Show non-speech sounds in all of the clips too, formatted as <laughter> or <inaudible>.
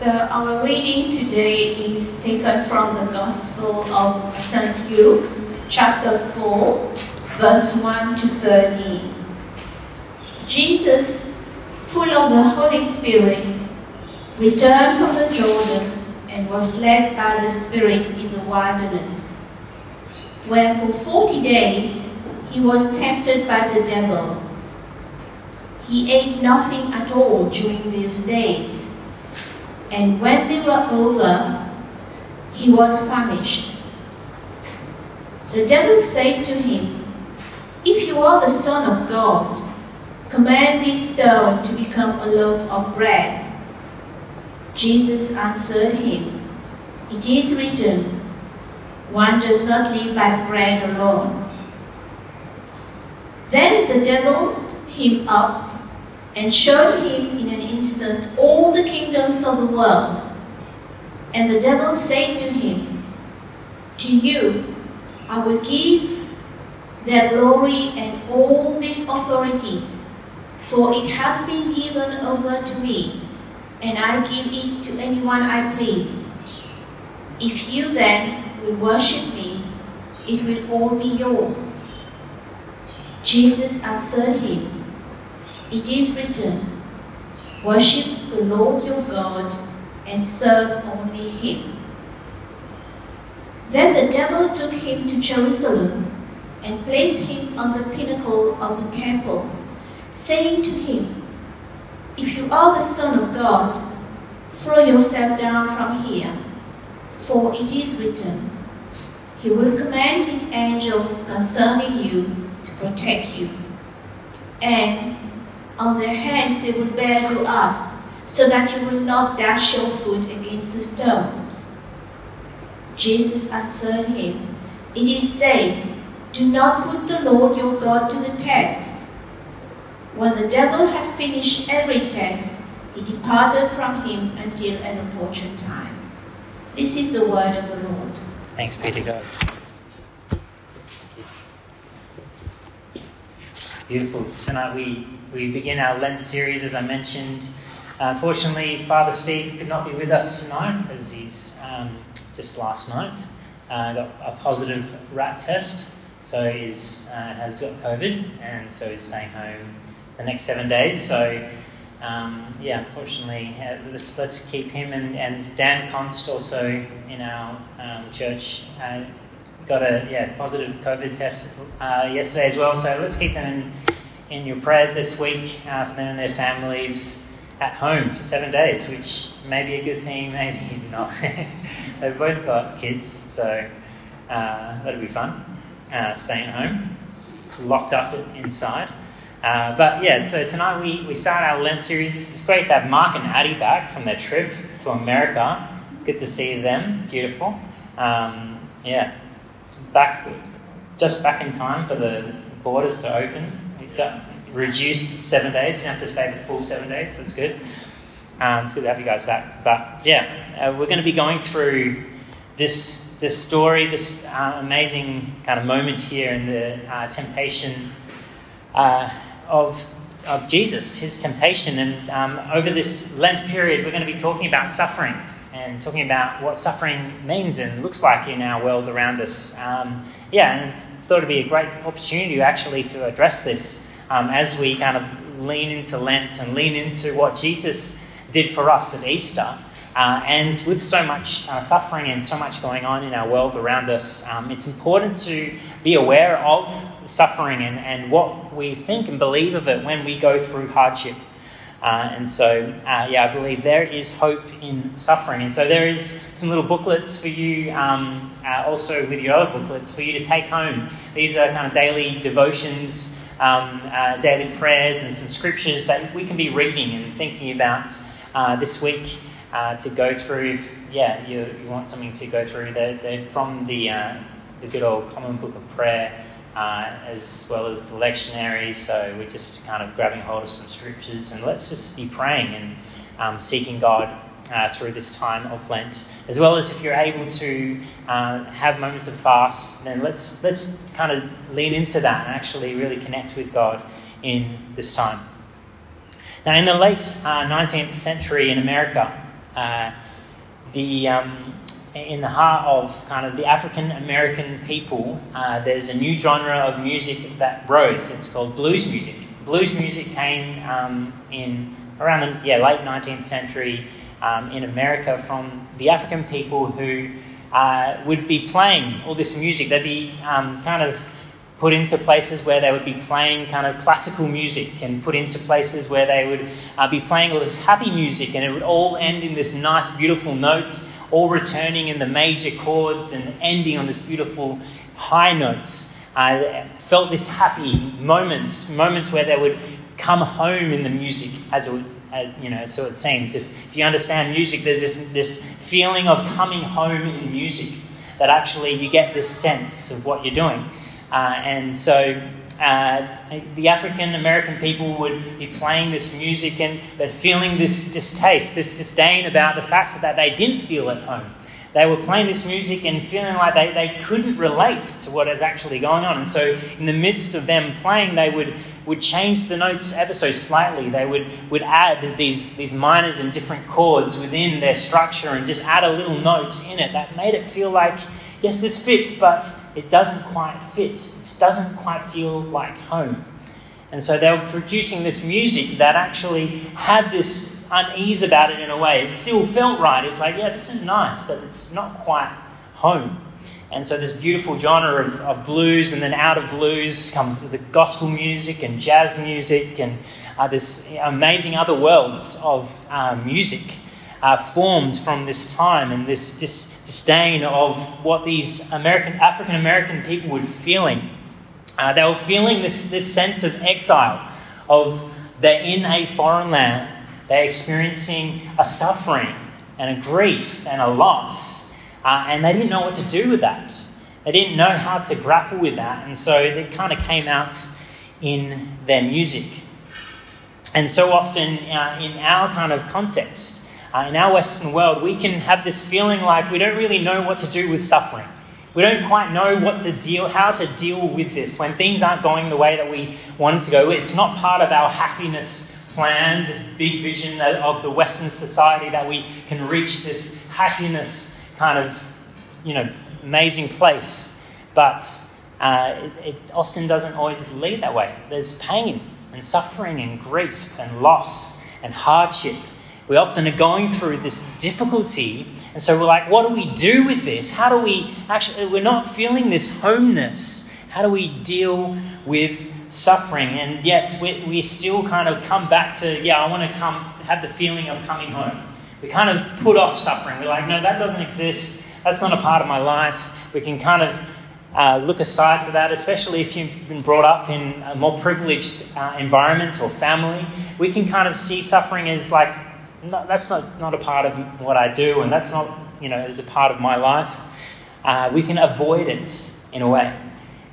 So our reading today is taken from the Gospel of St. Luke's, chapter 4, verse 1 to 13. Jesus, full of the Holy Spirit, returned from the Jordan and was led by the Spirit in the wilderness, where for forty days he was tempted by the devil. He ate nothing at all during those days and when they were over, he was famished. The devil said to him, If you are the Son of God, command this stone to become a loaf of bread. Jesus answered him, It is written, One does not live by bread alone. Then the devil him up and showed him in an instant all the kingdoms of the world. And the devil said to him, To you I will give their glory and all this authority, for it has been given over to me, and I give it to anyone I please. If you then will worship me, it will all be yours. Jesus answered him, it is written, Worship the Lord your God and serve only him. Then the devil took him to Jerusalem and placed him on the pinnacle of the temple, saying to him, If you are the Son of God, throw yourself down from here, for it is written, He will command His angels concerning you to protect you. And on their hands they will bear you up, so that you will not dash your foot against a stone. Jesus answered him, It is said, Do not put the Lord your God to the test. When the devil had finished every test, he departed from him until an opportune time. This is the word of the Lord. Thanks, Peter. God. Beautiful. Tonight we we begin our Lent series, as I mentioned. Unfortunately, Father Steve could not be with us tonight, as he's um, just last night uh, got a positive rat test, so he's uh, has got COVID, and so he's staying home the next seven days. So. Um, yeah, unfortunately, uh, let's, let's keep him and, and Dan Const also in our um, church uh, got a yeah positive COVID test uh, yesterday as well. So let's keep them in in your prayers this week uh, for them and their families at home for seven days, which may be a good thing, <laughs> maybe not. They've both got kids, so uh, that'll be fun. Uh, staying home, locked up inside. Uh, but yeah, so tonight we, we start our Lent series. It's great to have Mark and Addie back from their trip to America. Good to see them. Beautiful. Um, yeah, back just back in time for the borders to open got reduced seven days. You don't have to stay the full seven days. That's good. Um, it's good to have you guys back. But yeah, uh, we're going to be going through this this story, this uh, amazing kind of moment here in the uh, temptation uh, of of Jesus, his temptation, and um, over this Lent period, we're going to be talking about suffering and talking about what suffering means and looks like in our world around us. Um, yeah, and thought it'd be a great opportunity actually to address this um, as we kind of lean into Lent and lean into what Jesus did for us at Easter. Uh, and with so much uh, suffering and so much going on in our world around us, um, it's important to be aware of suffering and, and what we think and believe of it when we go through hardship. Uh, and so, uh, yeah, I believe there is hope in suffering. And so, there is some little booklets for you, um, uh, also with your other booklets, for you to take home. These are kind of daily devotions, um, uh, daily prayers, and some scriptures that we can be reading and thinking about uh, this week uh, to go through. If, yeah, you, you want something to go through, they're, they're from the, the good old Common Book of Prayer uh, as well as the lectionary. So we're just kind of grabbing hold of some scriptures and let's just be praying and um, seeking God uh, through this time of Lent. As well as if you're able to uh, have moments of fast, then let's let's kind of lean into that and actually really connect with God in this time. Now, in the late 19th uh, century in America, Uh, the um, in the heart of kind of the African American people, uh, there's a new genre of music that rose. It's called blues music. Blues music came um, in around the yeah, late 19th century um, in America from the African people who uh, would be playing all this music. They'd be um, kind of put into places where they would be playing kind of classical music and put into places where they would uh, be playing all this happy music and it would all end in this nice beautiful notes all returning in the major chords and ending on this beautiful high notes. I felt this happy moments moments where they would come home in the music as it would uh, you know so it seems. If, if you understand music there's this, this feeling of coming home in music that actually you get this sense of what you're doing. Uh, and so uh, the African American people would be playing this music and but feeling this distaste, this disdain about the fact that they didn't feel at home. They were playing this music and feeling like they, they couldn't relate to what is actually going on. And so, in the midst of them playing, they would, would change the notes ever so slightly. They would, would add these, these minors and different chords within their structure and just add a little note in it that made it feel like yes, this fits, but it doesn't quite fit. It doesn't quite feel like home. And so they were producing this music that actually had this unease about it in a way. It still felt right. It's like, yeah, this is nice, but it's not quite home. And so this beautiful genre of, of blues, and then out of blues comes the gospel music and jazz music and uh, this amazing other worlds of uh, music uh, formed from this time and this, this disdain of what these American, African American people were feeling. Uh, they were feeling this, this sense of exile, of they're in a foreign land, they're experiencing a suffering and a grief and a loss, uh, and they didn't know what to do with that. They didn't know how to grapple with that, and so it kind of came out in their music. And so often uh, in our kind of context, uh, in our Western world, we can have this feeling like we don't really know what to do with suffering. We don't quite know what to deal, how to deal with this when things aren't going the way that we want to go. It's not part of our happiness plan, this big vision of the Western society that we can reach this happiness kind of, you know, amazing place. But uh, it, it often doesn't always lead that way. There's pain and suffering and grief and loss and hardship we often are going through this difficulty. And so we're like, what do we do with this? How do we actually, we're not feeling this homeness. How do we deal with suffering? And yet we, we still kind of come back to, yeah, I want to come, have the feeling of coming home. We kind of put off suffering. We're like, no, that doesn't exist. That's not a part of my life. We can kind of uh, look aside to that, especially if you've been brought up in a more privileged uh, environment or family. We can kind of see suffering as like that's not, not a part of what I do, and that's not, you know, is a part of my life. Uh, we can avoid it in a way.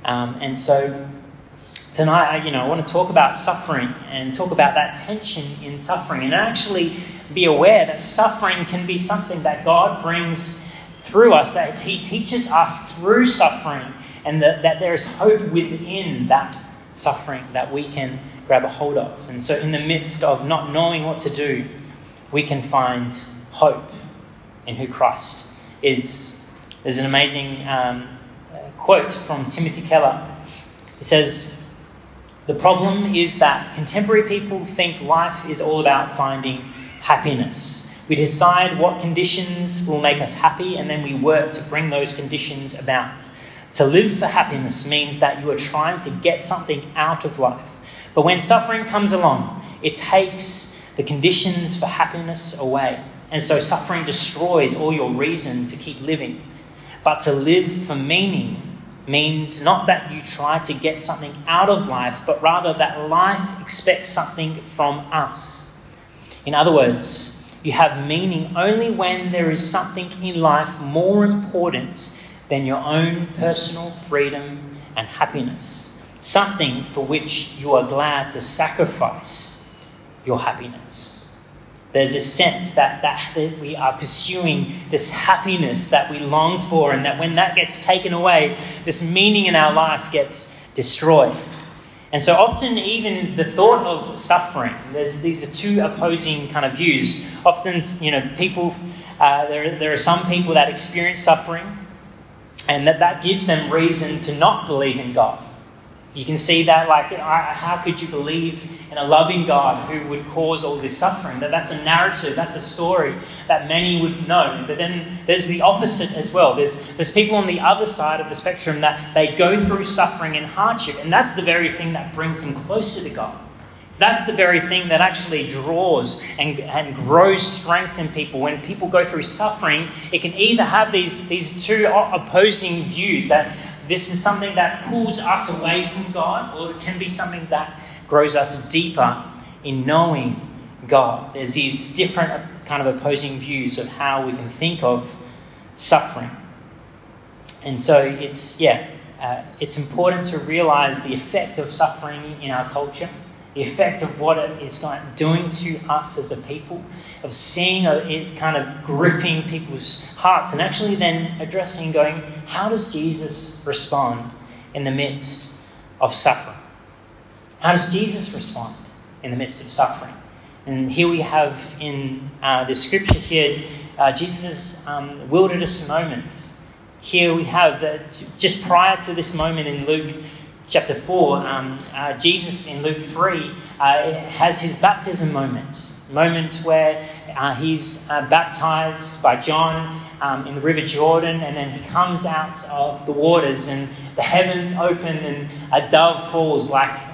Um, and so tonight, you know, I want to talk about suffering and talk about that tension in suffering and actually be aware that suffering can be something that God brings through us, that He teaches us through suffering, and that, that there is hope within that suffering that we can grab a hold of. And so, in the midst of not knowing what to do, we can find hope in who Christ is. There's an amazing um, quote from Timothy Keller. He says, The problem is that contemporary people think life is all about finding happiness. We decide what conditions will make us happy, and then we work to bring those conditions about. To live for happiness means that you are trying to get something out of life. But when suffering comes along, it takes the conditions for happiness away. And so suffering destroys all your reason to keep living. But to live for meaning means not that you try to get something out of life, but rather that life expects something from us. In other words, you have meaning only when there is something in life more important than your own personal freedom and happiness, something for which you are glad to sacrifice your happiness. There's this sense that, that, that we are pursuing this happiness that we long for, and that when that gets taken away, this meaning in our life gets destroyed. And so often, even the thought of suffering, there's, these are two opposing kind of views. Often, you know, people, uh, there, there are some people that experience suffering, and that, that gives them reason to not believe in God. You can see that, like, how could you believe in a loving God who would cause all this suffering? That that's a narrative, that's a story that many would know. But then there's the opposite as well. There's there's people on the other side of the spectrum that they go through suffering and hardship, and that's the very thing that brings them closer to God. That's the very thing that actually draws and, and grows strength in people. When people go through suffering, it can either have these, these two opposing views that this is something that pulls us away from God, or it can be something that grows us deeper in knowing God. There's these different kind of opposing views of how we can think of suffering. And so it's, yeah, uh, it's important to realize the effect of suffering in our culture the effect of what it is doing to us as a people, of seeing it kind of gripping people's hearts, and actually then addressing going, how does Jesus respond in the midst of suffering? How does Jesus respond in the midst of suffering? And here we have in uh, the scripture here uh, Jesus' um, wilderness moment. Here we have that just prior to this moment in Luke chapter 4, um, uh, Jesus in Luke 3 uh, has his baptism moment. Moment where uh, he's uh, baptized by John um, in the River Jordan, and then he comes out of the waters, and the heavens open, and a dove falls like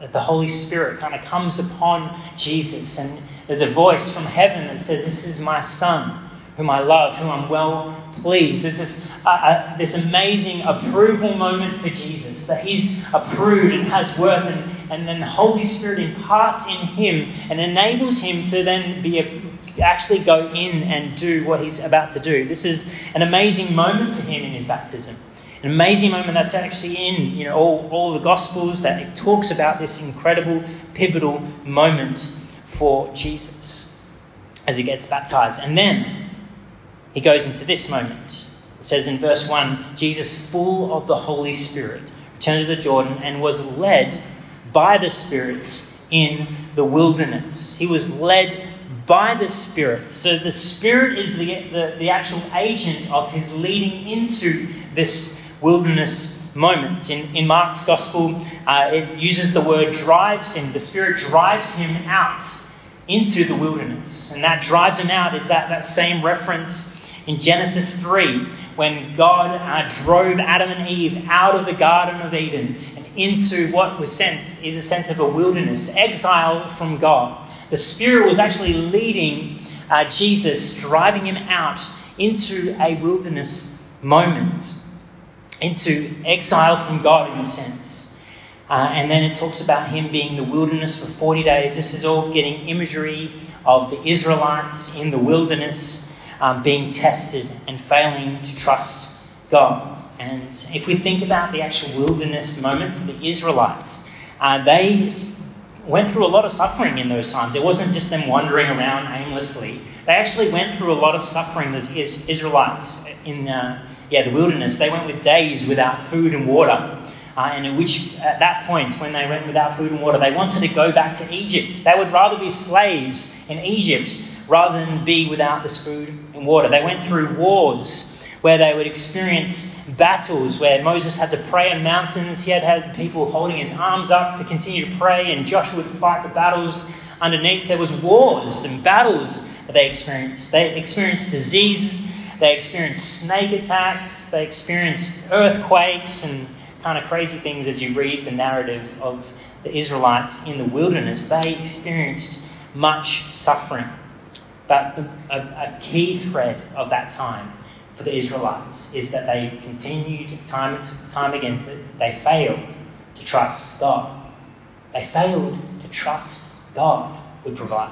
uh, the Holy Spirit kind of comes upon Jesus. And there's a voice from heaven that says, This is my Son whom I love, whom I'm well pleased. There's this, uh, uh, this amazing approval moment for Jesus, that he's approved and has worth, and, and then the Holy Spirit imparts in him and enables him to then be a, actually go in and do what he's about to do. This is an amazing moment for him in his baptism. An amazing moment that's actually in you know all, all the gospels that it talks about this incredible pivotal moment for Jesus as he gets baptized. And then he goes into this moment. It says in verse 1 Jesus, full of the Holy Spirit, returned to the Jordan and was led by the Spirit in the wilderness. He was led by the Spirit. So the Spirit is the, the, the actual agent of his leading into this wilderness moment. In, in Mark's Gospel, uh, it uses the word drives him. The Spirit drives him out into the wilderness. And that drives him out is that, that same reference in Genesis 3 when God uh, drove Adam and Eve out of the Garden of Eden and into what was sense is a sense of a wilderness, exile from God. The Spirit was actually leading uh, Jesus, driving him out into a wilderness moment, into exile from God in a sense. Uh, and then it talks about him being the wilderness for 40 days. This is all getting imagery of the Israelites in the wilderness um, being tested and failing to trust God. And if we think about the actual wilderness moment for the Israelites, uh, they went through a lot of suffering in those times. It wasn't just them wandering around aimlessly. They actually went through a lot of suffering as Israelites in uh, yeah, the wilderness. They went with days without food and water. Uh, and in which, at that point, when they went without food and water, they wanted to go back to Egypt. They would rather be slaves in Egypt rather than be without this food and water. They went through wars where they would experience battles where Moses had to pray on mountains. He had had people holding his arms up to continue to pray, and Joshua would fight the battles underneath. There was wars and battles they experienced. They experienced diseases. They experienced snake attacks. They experienced earthquakes and kind of crazy things as you read the narrative of the Israelites in the wilderness. They experienced much suffering. But a, a key thread of that time for the Israelites is that they continued time and time again to, they failed to trust God. They failed to trust God would provide.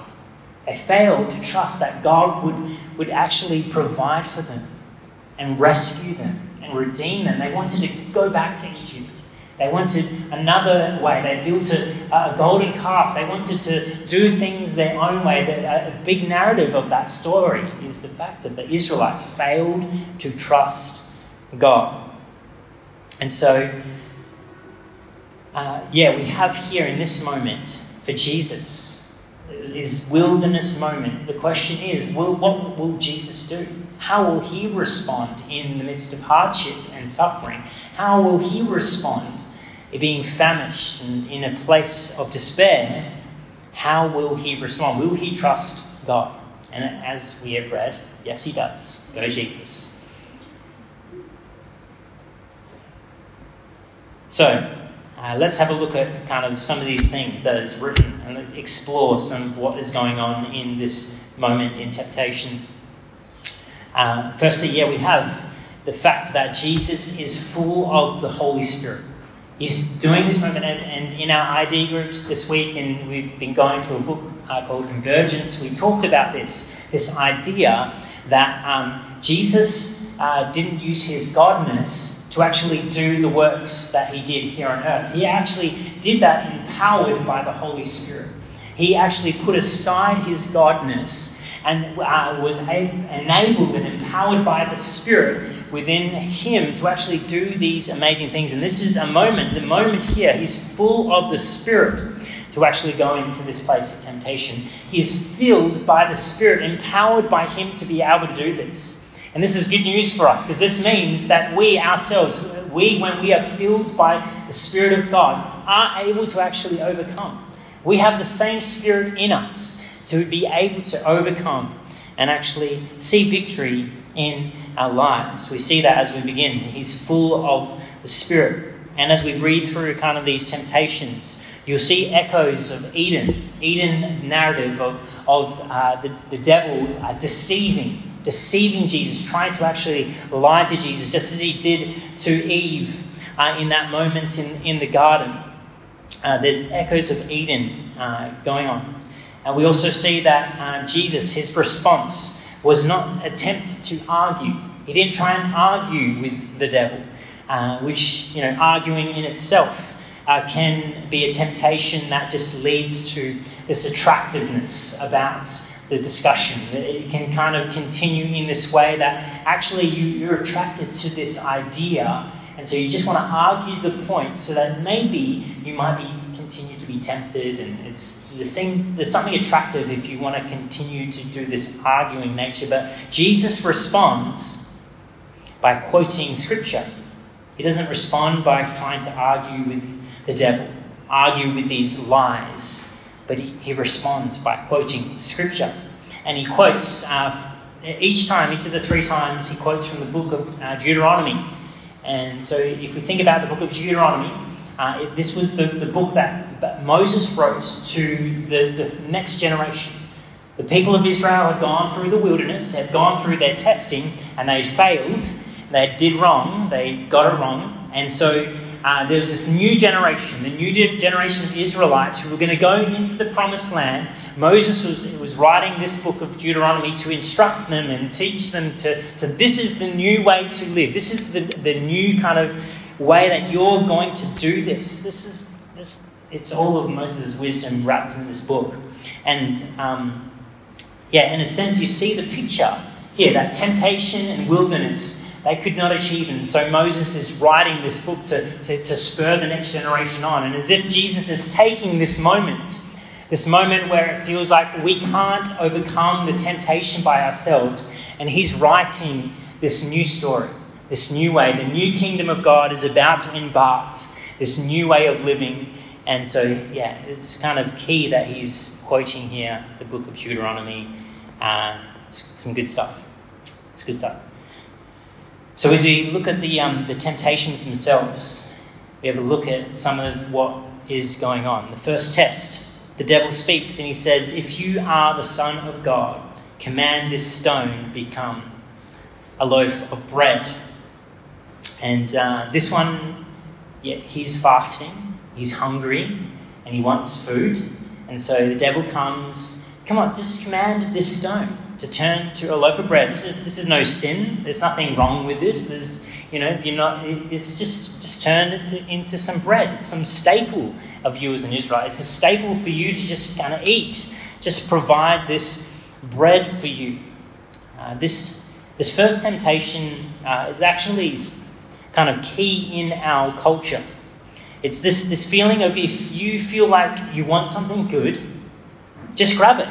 They failed to trust that God would, would actually provide for them and rescue them and redeem them. They wanted to go back to Egypt. They wanted another way. They built a, a golden calf. They wanted to do things their own way. A big narrative of that story is the fact that the Israelites failed to trust God. And so, uh, yeah, we have here in this moment for Jesus his wilderness moment. The question is, will, what will Jesus do? How will he respond in the midst of hardship and suffering? How will he respond being famished and in a place of despair? How will he respond? Will he trust God? And as we have read, yes, he does. Go, Jesus. So, uh, let's have a look at kind of some of these things that is written and explore some of what is going on in this moment in temptation. Uh, firstly, yeah, we have the fact that Jesus is full of the Holy Spirit. He's doing this moment, and, and in our ID groups this week, and we've been going through a book uh, called Convergence. We talked about this this idea that um, Jesus uh, didn't use his godness to actually do the works that he did here on earth. He actually did that empowered by the Holy Spirit. He actually put aside his godness and uh, was enabled and empowered by the Spirit within him to actually do these amazing things. And this is a moment, the moment here, he's full of the Spirit to actually go into this place of temptation. He is filled by the Spirit, empowered by him to be able to do this. And this is good news for us because this means that we ourselves, we, when we are filled by the Spirit of God, are able to actually overcome. We have the same Spirit in us to be able to overcome and actually see victory in our lives. We see that as we begin. He's full of the Spirit. And as we read through kind of these temptations, you'll see echoes of Eden, Eden narrative of, of uh, the, the devil uh, deceiving deceiving Jesus, trying to actually lie to Jesus, just as he did to Eve uh, in that moment in, in the garden. Uh, there's echoes of Eden uh, going on. And we also see that uh, Jesus, his response was not attempt to argue. He didn't try and argue with the devil, uh, which, you know, arguing in itself uh, can be a temptation that just leads to this attractiveness about the discussion. It can kind of continue in this way that actually you, are attracted to this idea, and so you just want to argue the point so that maybe you might be continue to be tempted, and it's the same there's something attractive if you want to continue to do this arguing nature. But Jesus responds by quoting scripture. He doesn't respond by trying to argue with the devil, argue with these lies but he, he responds by quoting scripture. And he quotes uh, each time, each of the three times, he quotes from the book of uh, Deuteronomy. And so if we think about the book of Deuteronomy, uh, it, this was the, the book that, Moses wrote to the, the next generation. The people of Israel had gone through the wilderness, had gone through their testing, and they failed. They did wrong, they got it wrong. And so uh, there was this new generation, the new generation of Israelites who were going to go into the promised land. Moses was, was writing this book of Deuteronomy to instruct them and teach them to, to this is the new way to live. This is the, the new kind of way that you're going to do this. This is this, it's all of Moses' wisdom wrapped in this book. And um, yeah, in a sense, you see the picture here that temptation and wilderness they could not achieve. And so Moses is writing this book to, to, to spur the next generation on. And as if Jesus is taking this moment, this moment where it feels like we can't overcome the temptation by ourselves, and he's writing this new story, this new way. The new kingdom of God is about to embark, this new way of living. And so, yeah, it's kind of key that he's quoting here the book of Deuteronomy. Uh, it's some good stuff. It's good stuff. So, as we look at the, um, the temptations themselves, we have a look at some of what is going on. The first test the devil speaks and he says, If you are the Son of God, command this stone become a loaf of bread. And uh, this one, yeah, he's fasting, he's hungry, and he wants food. And so the devil comes, Come on, just command this stone to turn to a loaf of bread. This is this is no sin. There's nothing wrong with this. There's you know you're not. It's just just turn it to, into some bread. It's some staple of yours in Israel. It's a staple for you to just kind of eat. Just provide this bread for you. Uh, this this first temptation uh, is actually kind of key in our culture. It's this, this feeling of if you feel like you want something good, just grab it.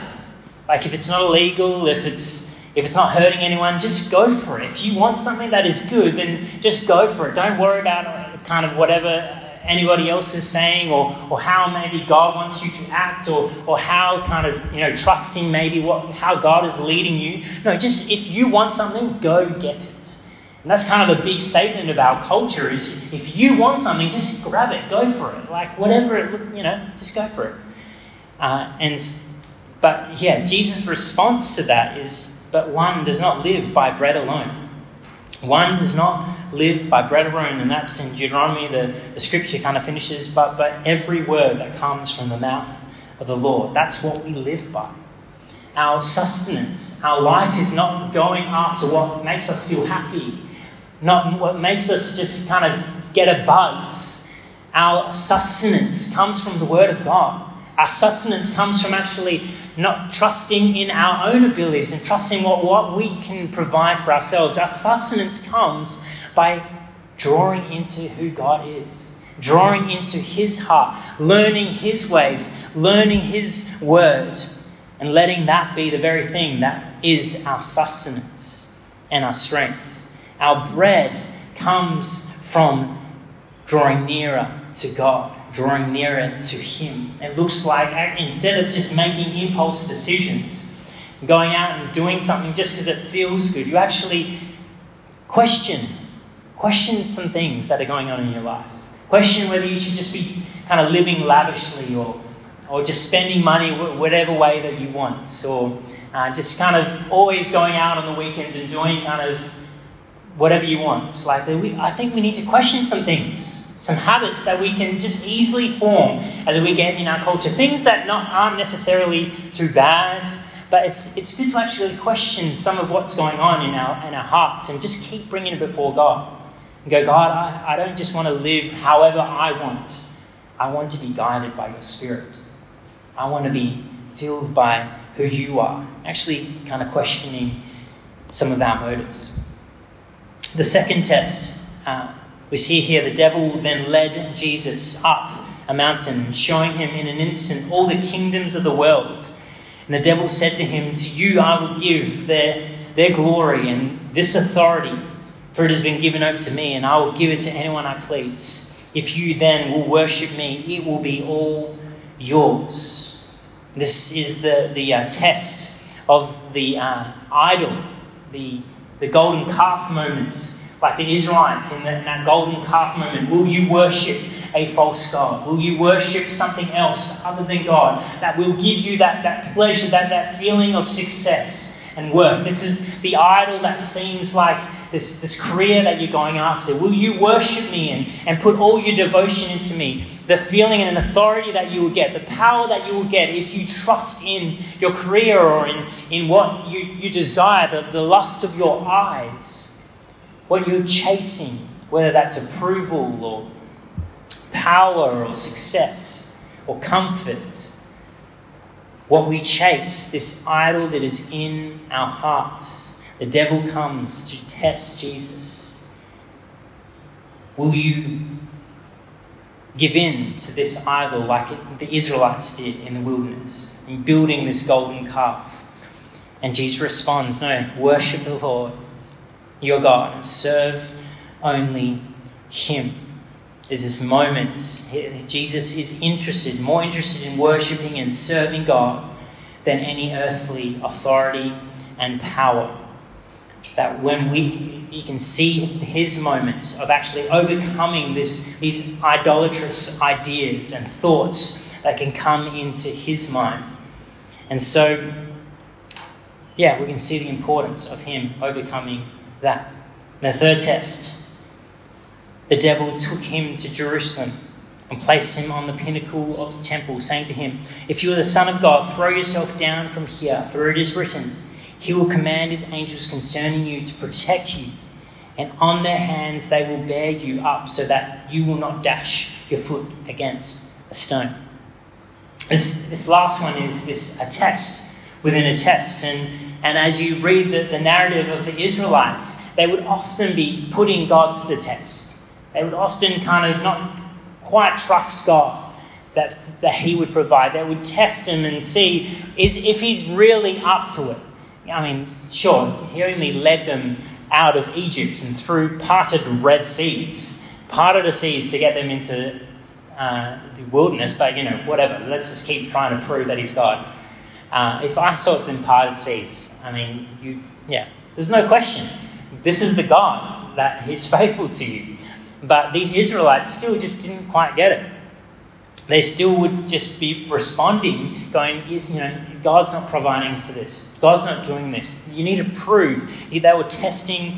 Like if it's not illegal, if it's if it's not hurting anyone, just go for it. If you want something that is good, then just go for it. Don't worry about kind of whatever anybody else is saying or, or how maybe God wants you to act or, or how kind of, you know, trusting maybe what, how God is leading you. No, just if you want something, go get it. And that's kind of a big statement of our culture is if you want something, just grab it, go for it. Like whatever it, you know, just go for it. Uh, and, but yeah, Jesus' response to that is, but one does not live by bread alone. One does not live by bread alone, and that's in Deuteronomy, the, the scripture kind of finishes, but, but every word that comes from the mouth of the Lord. That's what we live by. Our sustenance, our life is not going after what makes us feel happy, not what makes us just kind of get a buzz. Our sustenance comes from the Word of God. Our sustenance comes from actually not trusting in our own abilities and trusting what, what we can provide for ourselves. Our sustenance comes by drawing into who God is, drawing into His heart, learning His ways, learning His word, and letting that be the very thing that is our sustenance and our strength. Our bread comes from drawing nearer to God drawing nearer to Him. It looks like instead of just making impulse decisions, going out and doing something just because it feels good, you actually question, question some things that are going on in your life. Question whether you should just be kind of living lavishly or, or just spending money whatever way that you want, or uh, just kind of always going out on the weekends and doing kind of whatever you want. Like I think we need to question some things some habits that we can just easily form as we get in our culture. Things that not, aren't necessarily too bad, but it's, it's good to actually question some of what's going on in our, in our hearts and just keep bringing it before God. And go, God, I, I don't just want to live however I want. I want to be guided by your Spirit. I want to be filled by who you are. Actually, kind of questioning some of our motives. The second test. Uh, we see here the devil then led Jesus up a mountain, showing him in an instant all the kingdoms of the world. And the devil said to him, To you I will give their, their glory and this authority, for it has been given over to me, and I will give it to anyone I please. If you then will worship me, it will be all yours. This is the, the uh, test of the uh, idol, the, the golden calf moment like the Israelites in, the, in that golden calf moment? Will you worship a false God? Will you worship something else other than God that will give you that, that pleasure, that, that feeling of success and worth? This is the idol that seems like this, this career that you're going after. Will you worship me and, and put all your devotion into me? The feeling and authority that you will get, the power that you will get if you trust in your career or in, in what you, you desire, the, the lust of your eyes what you're chasing, whether that's approval or power or success or comfort. What we chase, this idol that is in our hearts, the devil comes to test Jesus. Will you give in to this idol like the Israelites did in the wilderness, in building this golden calf? And Jesus responds, No, worship the Lord your God and serve only Him. There's this moment, Jesus is interested, more interested in worshipping and serving God than any earthly authority and power. That when we, you can see his moment of actually overcoming this, these idolatrous ideas and thoughts that can come into his mind. And so, yeah, we can see the importance of him overcoming that. And the third test the devil took him to Jerusalem and placed him on the pinnacle of the temple, saying to him, If you are the Son of God, throw yourself down from here, for it is written, He will command His angels concerning you to protect you, and on their hands they will bear you up, so that you will not dash your foot against a stone. This, this last one is this a test within a test, and and as you read the, the narrative of the Israelites, they would often be putting God to the test. They would often kind of not quite trust God that, that He would provide, They would test Him and see is if He's really up to it. I mean, sure, He only led them out of Egypt and through parted Red Seas, parted the seas to get them into uh, the wilderness, but you know, whatever. Let's just keep trying to prove that He's God. Uh, if I saw it in parted seas, I mean, you, yeah, there's no question. This is the God that is faithful to you. But these Israelites still just didn't quite get it. They still would just be responding, going, you know, God's not providing for this. God's not doing this. You need to prove. They were testing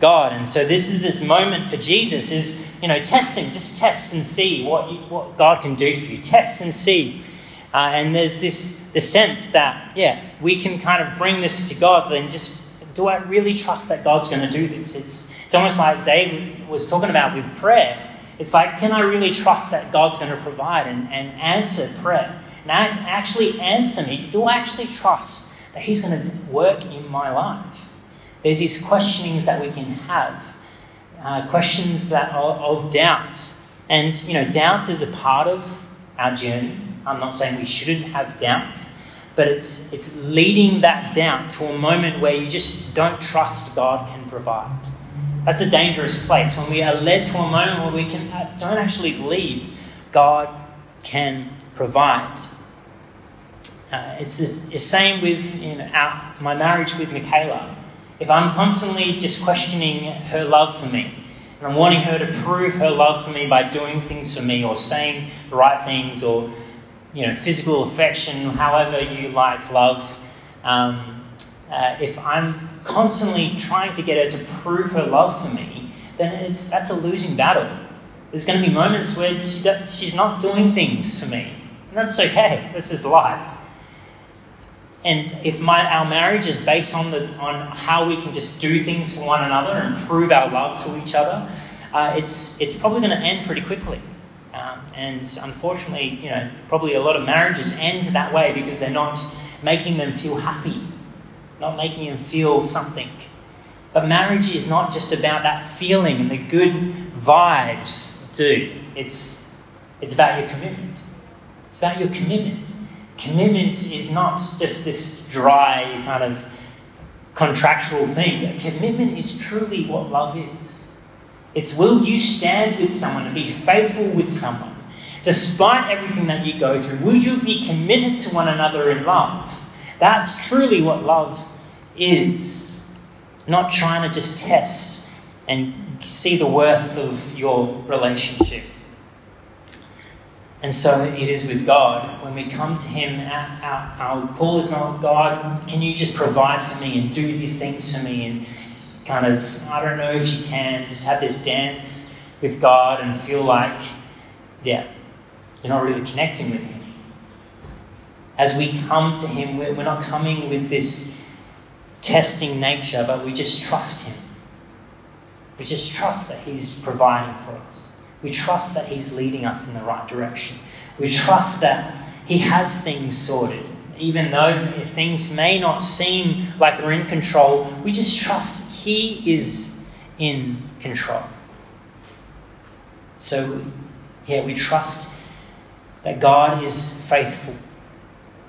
God. And so this is this moment for Jesus is, you know, test him. Just test and see what, you, what God can do for you. Test and see. Uh, and there's this, this sense that, yeah, we can kind of bring this to God and just, do I really trust that God's going to do this? It's, it's almost like David was talking about with prayer. It's like, can I really trust that God's going to provide and, and answer prayer? And actually answer me. Do I actually trust that He's going to work in my life? There's these questionings that we can have, uh, questions that are of doubt. And, you know, doubt is a part of our journey. I'm not saying we shouldn't have doubt, but it's, it's leading that doubt to a moment where you just don't trust God can provide. That's a dangerous place when we are led to a moment where we can, uh, don't actually believe God can provide. Uh, it's the same with you know, our, my marriage with Michaela. If I'm constantly just questioning her love for me, and I'm wanting her to prove her love for me by doing things for me or saying the right things or you know physical affection, however you like love, um, uh, if I'm constantly trying to get her to prove her love for me, then it's, that's a losing battle. There's going to be moments where she she's not doing things for me. And that's okay. <laughs> This is life. And if my, our marriage is based on, the, on how we can just do things for one another and prove our love to each other, uh, it's, it's probably going to end pretty quickly. Um, and unfortunately, you know, probably a lot of marriages end that way because they're not making them feel happy not making them feel something. But marriage is not just about that feeling and the good vibes, dude. It's, it's about your commitment. It's about your commitment. Commitment is not just this dry kind of contractual thing. Commitment is truly what love is. It's will you stand with someone and be faithful with someone despite everything that you go through? Will you be committed to one another in love? That's truly what love is. Not trying to just test and see the worth of your relationship. And so it is with God. When we come to Him, our, our, call is not, God, can you just provide for me and do these things for me? And kind of, I don't know if you can, just have this dance with God and feel like, yeah, you're not really connecting with Him as we come to Him, we're not coming with this testing nature, but we just trust Him. We just trust that He's providing for us. We trust that He's leading us in the right direction. We trust that He has things sorted. Even though things may not seem like they're in control, we just trust He is in control. So, yeah, we trust that God is faithful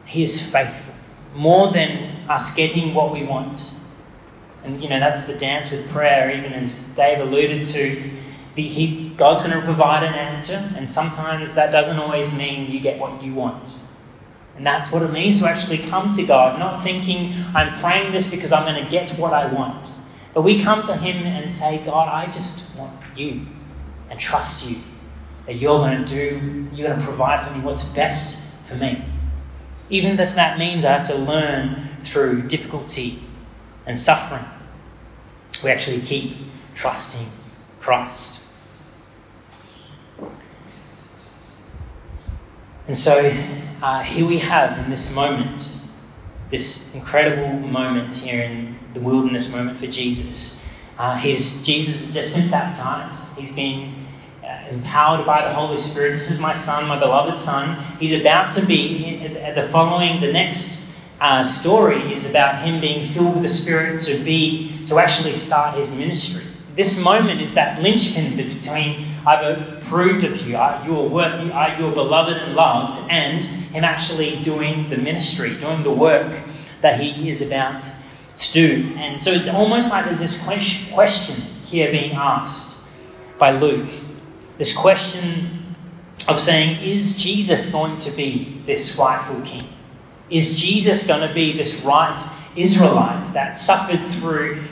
he is faithful. More than us getting what we want. And, you know, that's the dance with prayer, even as Dave alluded to. He, God's going to provide an answer, and sometimes that doesn't always mean you get what you want. And that's what it means to actually come to God, not thinking, I'm praying this because I'm going to get what I want. But we come to Him and say, God, I just want you and trust you that you're going to do, you're going to provide for me what's best for me even if that means I have to learn through difficulty and suffering. We actually keep trusting Christ. And so uh, here we have in this moment, this incredible moment here in the wilderness moment for Jesus. Uh, he's, Jesus has just been baptized. He's been empowered by the Holy Spirit. This is my son, my beloved son. He's about to be, the following, the next uh, story is about him being filled with the Spirit to be, to actually start his ministry. This moment is that linchpin between I've approved of you, you are worthy, you are beloved and loved, and Him actually doing the ministry, doing the work that He is about to do. And so it's almost like there's this question here being asked by Luke. This question of saying, is Jesus going to be this rightful king? Is Jesus going to be this right Israelite that suffered through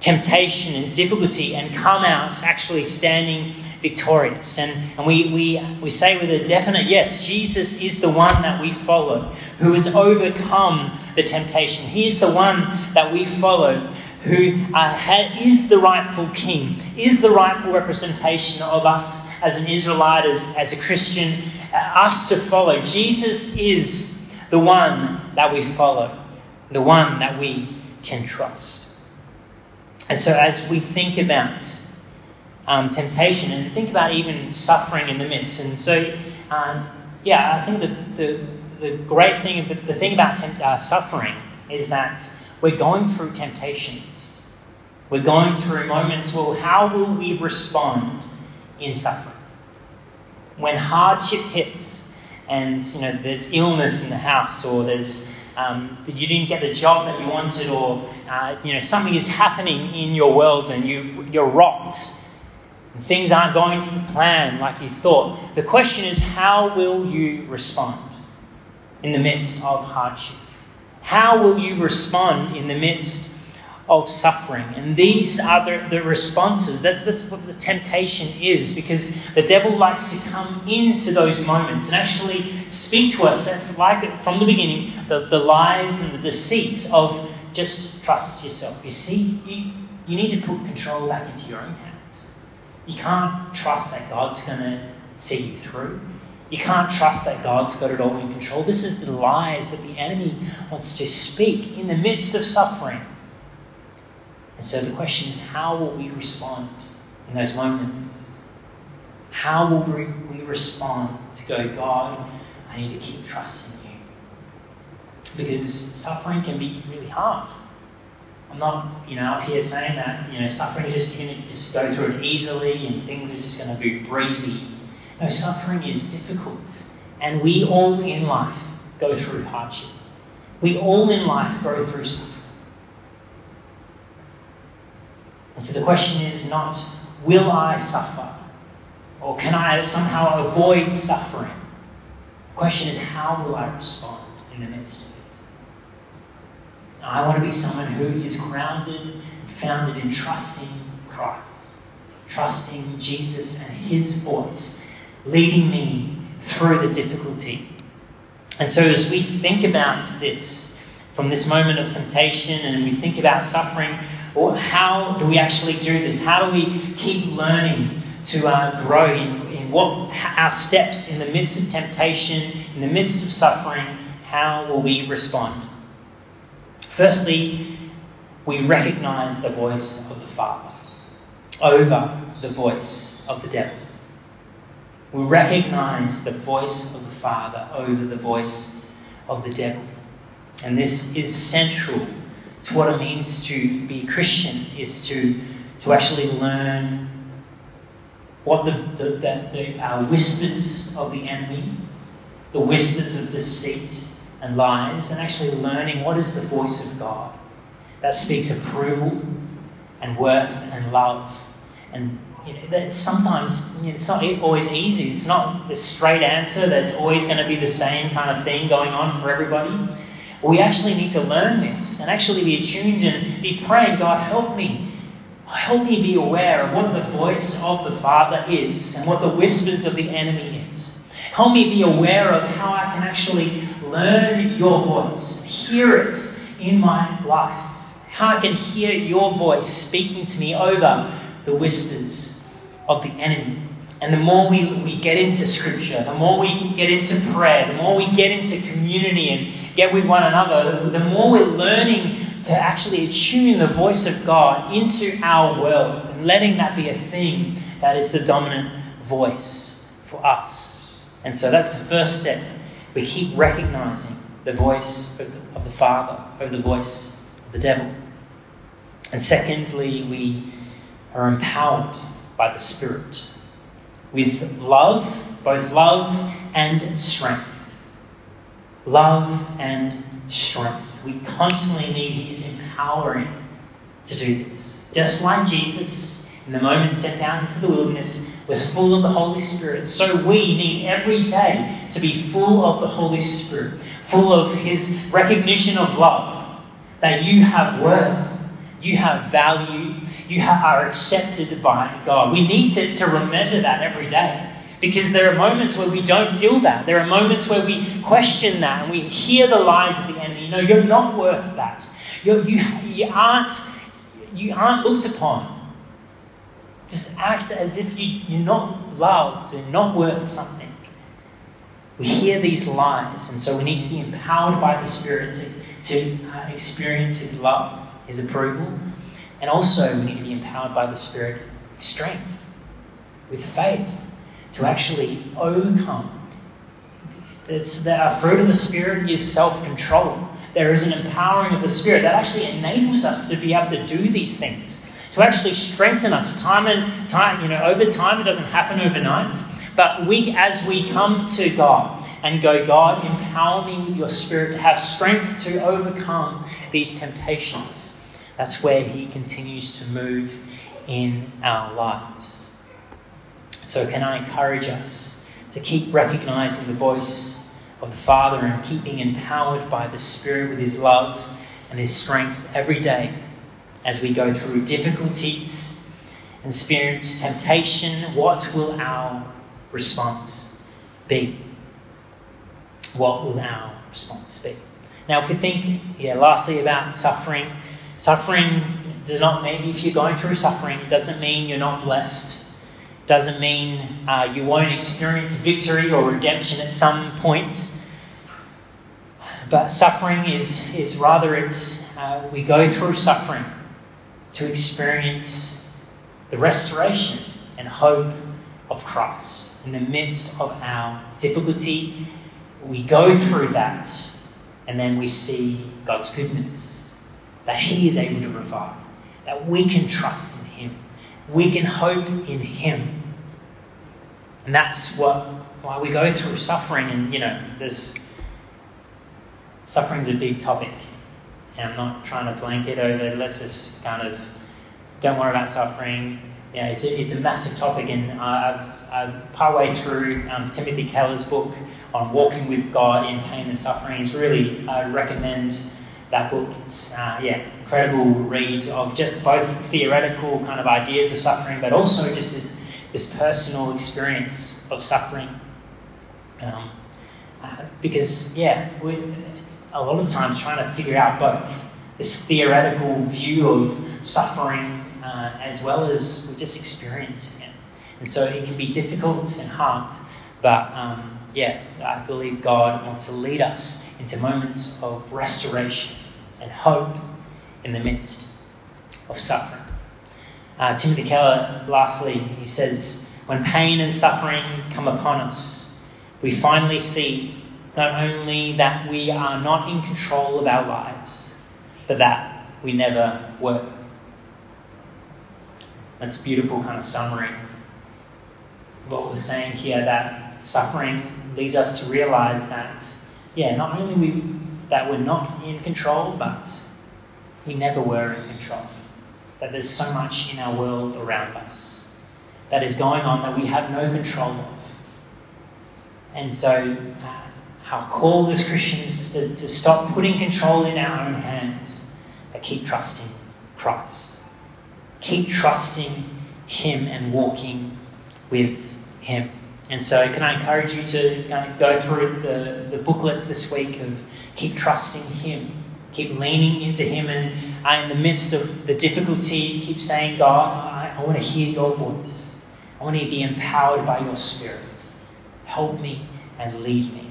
temptation and difficulty and come out actually standing victorious. And, and we, we, we say with a definite yes, Jesus is the one that we follow, who has overcome the temptation. He is the one that we follow, who uh, ha- is the rightful king, is the rightful representation of us as an Israelite, as, as a Christian, uh, us to follow. Jesus is the one that we follow, the one that we can trust. And so, as we think about um, temptation and think about even suffering in the midst, and so, um, yeah, I think that the, the great thing, the thing about temp- uh, suffering is that we're going through temptations. We're going through moments, well, how will we respond in suffering? When hardship hits and, you know, there's illness in the house or there's um, you didn't get the job that you wanted, or uh, you know something is happening in your world and you you're rocked, and things aren't going to the plan like you thought. The question is, how will you respond in the midst of hardship? How will you respond in the midst of suffering. And these are the, the responses. That's, that's what the temptation is, because the devil likes to come into those moments and actually speak to us, like from the beginning, the, the lies and the deceits of just trust yourself. You see, you, you need to put control back into your own hands. You can't trust that God's going to see you through. You can't trust that God's got it all in control. This is the lies that the enemy wants to speak in the midst of suffering. And so the question is how will we respond in those moments? How will we, respond to go, God, I need to keep trusting you? Because suffering can be really hard. I'm not, you know, up here saying that, you know, suffering is just, you're going to just go through it easily and things are just going to be breezy. No, suffering is difficult. And we all in life go through hardship. We all in life go through suffering. And so the question is not, will I suffer? Or can I somehow avoid suffering? The question is, how will I respond in the midst of it? I want to be someone who is grounded, founded in trusting Christ, trusting Jesus and His voice, leading me through the difficulty. And so, as we think about this, from this moment of temptation, and we think about suffering, or how do we actually do this? How do we keep learning to uh, grow in, in what our steps in the midst of temptation, in the midst of suffering? How will we respond? Firstly, we recognize the voice of the Father over the voice of the devil. We recognize the voice of the Father over the voice of the devil. And this is central to what it means to be Christian is to, to actually learn what the, the, the, the uh, whispers of the enemy, the whispers of deceit and lies, and actually learning what is the voice of God that speaks approval and worth and love. And you know, that sometimes you know, it's not always easy. It's not the straight answer that's always going to be the same kind of thing going on for everybody. We actually need to learn this and actually be attuned and be praying, God, help me. Help me be aware of what the voice of the Father is and what the whispers of the enemy is. Help me be aware of how I can actually learn your voice, hear it in my life. How I can hear your voice speaking to me over the whispers of the enemy. And the more we, we get into Scripture, the more we get into prayer, the more we get into community and get with one another, the more we're learning to actually attune the voice of God into our world and letting that be a thing that is the dominant voice for us. And so that's the first step. We keep recognizing the voice of the, of the Father over the voice of the devil. And secondly, we are empowered by the Spirit with love, both love and strength. Love and strength. We constantly need His empowering to do this. Just like Jesus, in the moment sent down into the wilderness, was full of the Holy Spirit, so we need every day to be full of the Holy Spirit, full of His recognition of love, that you have worth, you have value, you are accepted by God. We need to, to remember that every day. Because there are moments where we don't feel that. There are moments where we question that and we hear the lies of the enemy. No, you're not worth that. You're, you, you, aren't, you aren't looked upon. Just act as if you, you're not loved and not worth something. We hear these lies, and so we need to be empowered by the Spirit to, to uh, experience His love, His approval, and also we need to be empowered by the Spirit with strength, with faith, to actually overcome. It's the fruit of the Spirit is self-control. There is an empowering of the Spirit that actually enables us to be able to do these things, to actually strengthen us time and time. You know, over time, it doesn't happen overnight. But we, as we come to God and go, God, empower me with your Spirit to have strength to overcome these temptations. That's where He continues to move in our lives. So, can I encourage us to keep recognizing the voice of the Father and keeping empowered by the Spirit with His love and His strength every day as we go through difficulties and experience temptation? What will our response be? What will our response be? Now, if we think, yeah, lastly about suffering, suffering does not mean, if you're going through suffering, doesn't mean you're not blessed doesn't mean uh, you won't experience victory or redemption at some point. But suffering is, is rather, it's, uh, we go through suffering to experience the restoration and hope of Christ. In the midst of our difficulty, we go through that and then we see God's goodness, that He is able to provide, that we can trust in Him we can hope in Him. And that's what why we go through suffering. And you know, there's suffering's a big topic, and I'm not trying to blanket over. Let's just kind of don't worry about suffering. Yeah, it's a, it's a massive topic, and I've, I've partway through um, Timothy Keller's book on walking with God in pain and suffering. It's really I recommend that book. It's uh, yeah, incredible read of just both theoretical kind of ideas of suffering, but also just this this personal experience of suffering. Um, uh, because yeah, we, a lot of times trying to figure out both this theoretical view of suffering uh, as well as we're just experiencing it, and so it can be difficult and hard. But um, yeah, I believe God wants to lead us into moments of restoration and hope in the midst of suffering. Uh, Timothy Keller, lastly, he says, When pain and suffering come upon us, we finally see not only that we are not in control of our lives, but that we never were. That's a beautiful kind of summary of what we're saying here that suffering leads us to realize that, yeah, not only we that we're not in control, but we never were in control. That there's so much in our world around us that is going on that we have no control of. And so, uh, our call as Christians is to, to stop putting control in our own hands, but keep trusting Christ. Keep trusting Him and walking with Him. And so, can I encourage you to go through the, the booklets this week of keep trusting Him, keep leaning into Him, and in the midst of the difficulty, keep saying, God, I, I want to hear your voice. I want to be empowered by your Spirit. Help me and lead me.